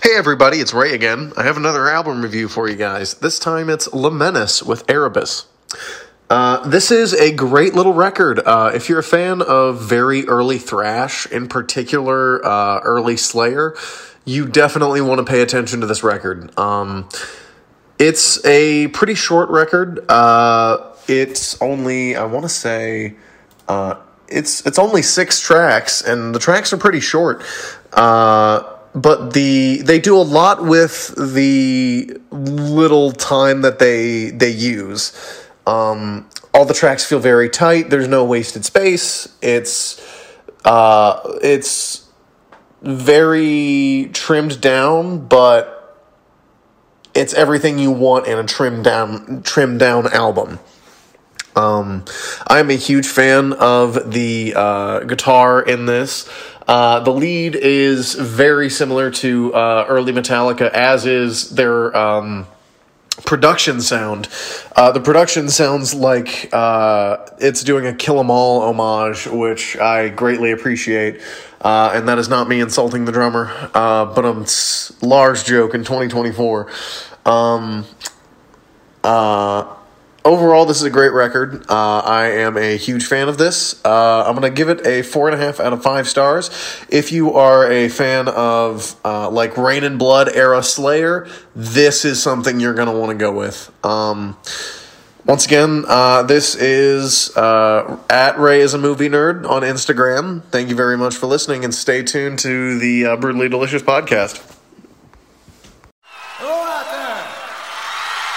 Hey everybody, it's Ray again. I have another album review for you guys. This time it's La with Erebus. Uh, this is a great little record. Uh, if you're a fan of very early thrash, in particular uh, early Slayer, you definitely want to pay attention to this record. Um, it's a pretty short record. Uh, it's only, I want to say, uh, it's it's only six tracks, and the tracks are pretty short. Uh, but the they do a lot with the little time that they they use. Um, all the tracks feel very tight. There's no wasted space. It's uh, it's very trimmed down, but it's everything you want in a trimmed down trimmed down album. Um, I'm a huge fan of the uh, guitar in this. Uh, the lead is very similar to uh, early Metallica, as is their um, production sound. Uh, the production sounds like uh, it's doing a Kill 'Em All homage, which I greatly appreciate. Uh, and that is not me insulting the drummer, but I'm large joke in 2024. Um, uh, this is a great record. Uh, I am a huge fan of this. Uh, I'm going to give it a four and a half out of five stars. If you are a fan of uh, like Reign in Blood era Slayer, this is something you're going to want to go with. Um, once again, uh, this is uh, at Ray is a movie nerd on Instagram. Thank you very much for listening, and stay tuned to the uh, Brutally Delicious podcast.